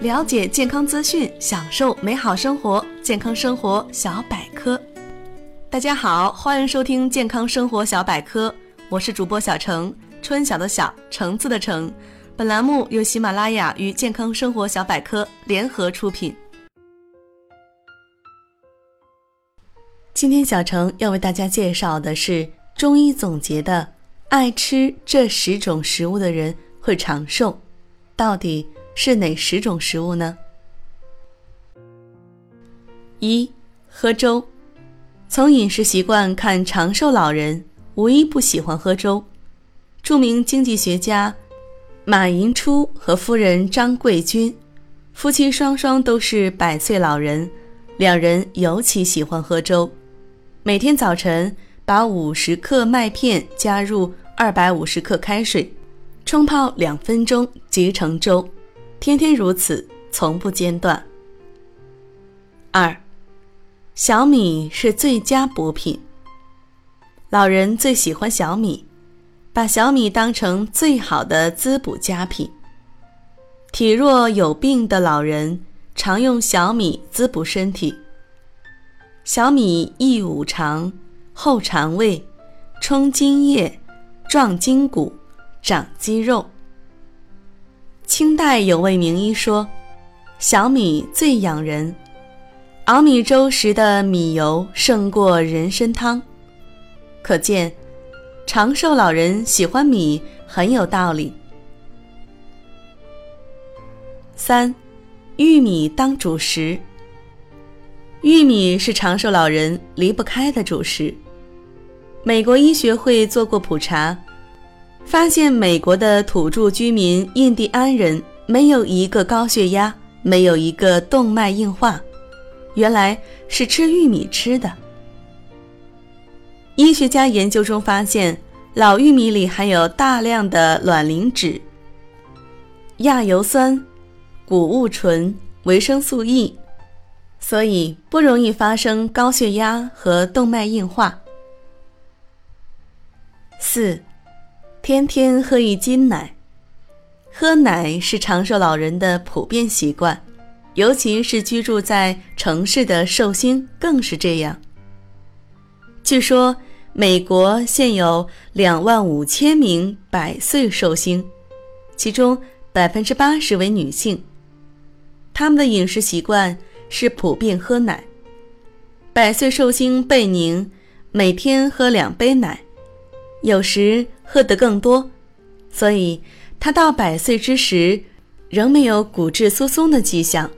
了解健康资讯，享受美好生活。健康生活小百科，大家好，欢迎收听健康生活小百科，我是主播小程，春晓的晓，橙子的橙。本栏目由喜马拉雅与健康生活小百科联合出品。今天小程要为大家介绍的是中医总结的，爱吃这十种食物的人会长寿，到底？是哪十种食物呢？一、喝粥。从饮食习惯看，长寿老人无一不喜欢喝粥。著名经济学家马寅初和夫人张桂君，夫妻双双都是百岁老人，两人尤其喜欢喝粥。每天早晨，把五十克麦片加入二百五十克开水，冲泡两分钟即成粥。天天如此，从不间断。二，小米是最佳补品。老人最喜欢小米，把小米当成最好的滋补佳品。体弱有病的老人常用小米滋补身体。小米益五常、厚肠胃、充津液、壮筋骨、长肌肉。清代有位名医说：“小米最养人，熬米粥时的米油胜过人参汤。”可见，长寿老人喜欢米很有道理。三，玉米当主食。玉米是长寿老人离不开的主食。美国医学会做过普查。发现美国的土著居民印第安人没有一个高血压，没有一个动脉硬化，原来是吃玉米吃的。医学家研究中发现，老玉米里含有大量的卵磷脂、亚油酸、谷物醇、维生素 E，所以不容易发生高血压和动脉硬化。四。天天喝一斤奶，喝奶是长寿老人的普遍习惯，尤其是居住在城市的寿星更是这样。据说，美国现有两万五千名百岁寿星，其中百分之八十为女性，他们的饮食习惯是普遍喝奶。百岁寿星贝宁每天喝两杯奶。有时喝得更多，所以他到百岁之时，仍没有骨质疏松的迹象，